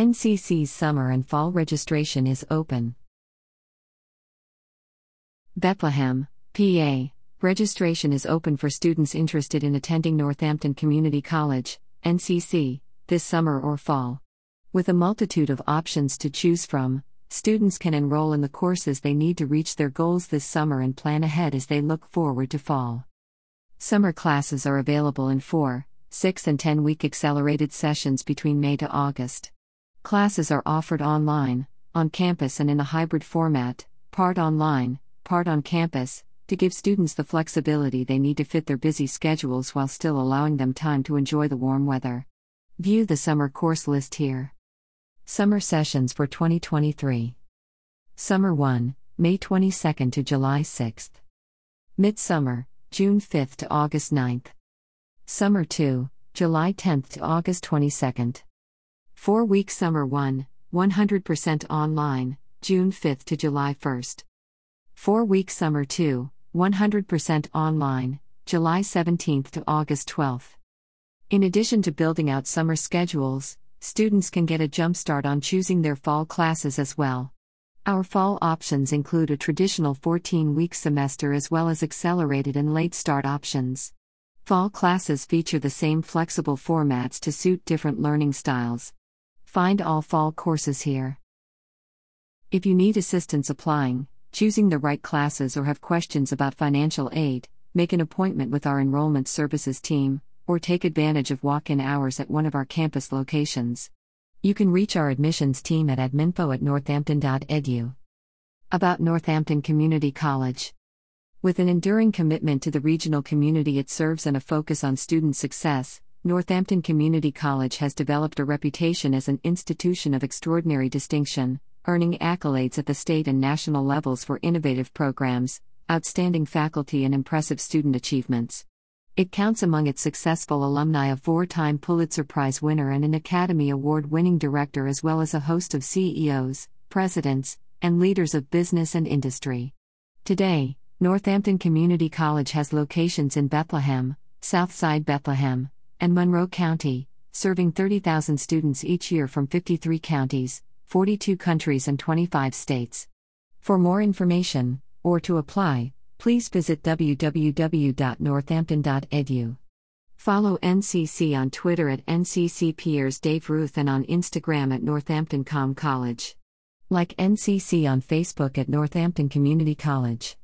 NCC's summer and fall registration is open. Bethlehem, PA. Registration is open for students interested in attending Northampton Community College, NCC, this summer or fall. With a multitude of options to choose from, students can enroll in the courses they need to reach their goals this summer and plan ahead as they look forward to fall. Summer classes are available in 4, 6, and 10 week accelerated sessions between May to August. Classes are offered online, on campus, and in a hybrid format, part online, part on campus, to give students the flexibility they need to fit their busy schedules while still allowing them time to enjoy the warm weather. View the summer course list here. Summer sessions for 2023. Summer 1, May 22nd to July 6th. Midsummer, June 5th to August 9th. Summer 2, July 10th to August 22nd. 4 week Summer 1, 100% online, June 5th to July 1st. 4 week Summer 2, 100% online, July 17th to August 12th. In addition to building out summer schedules, students can get a jumpstart on choosing their fall classes as well. Our fall options include a traditional 14 week semester as well as accelerated and late start options. Fall classes feature the same flexible formats to suit different learning styles. Find all fall courses here. If you need assistance applying, choosing the right classes, or have questions about financial aid, make an appointment with our enrollment services team or take advantage of walk in hours at one of our campus locations. You can reach our admissions team at adminfo at northampton.edu. About Northampton Community College. With an enduring commitment to the regional community it serves and a focus on student success, Northampton Community College has developed a reputation as an institution of extraordinary distinction, earning accolades at the state and national levels for innovative programs, outstanding faculty, and impressive student achievements. It counts among its successful alumni a four time Pulitzer Prize winner and an Academy Award winning director, as well as a host of CEOs, presidents, and leaders of business and industry. Today, Northampton Community College has locations in Bethlehem, Southside Bethlehem, and Monroe County, serving 30,000 students each year from 53 counties, 42 countries, and 25 states. For more information, or to apply, please visit www.northampton.edu. Follow NCC on Twitter at NCC Dave Ruth and on Instagram at Northampton Com College. Like NCC on Facebook at Northampton Community College.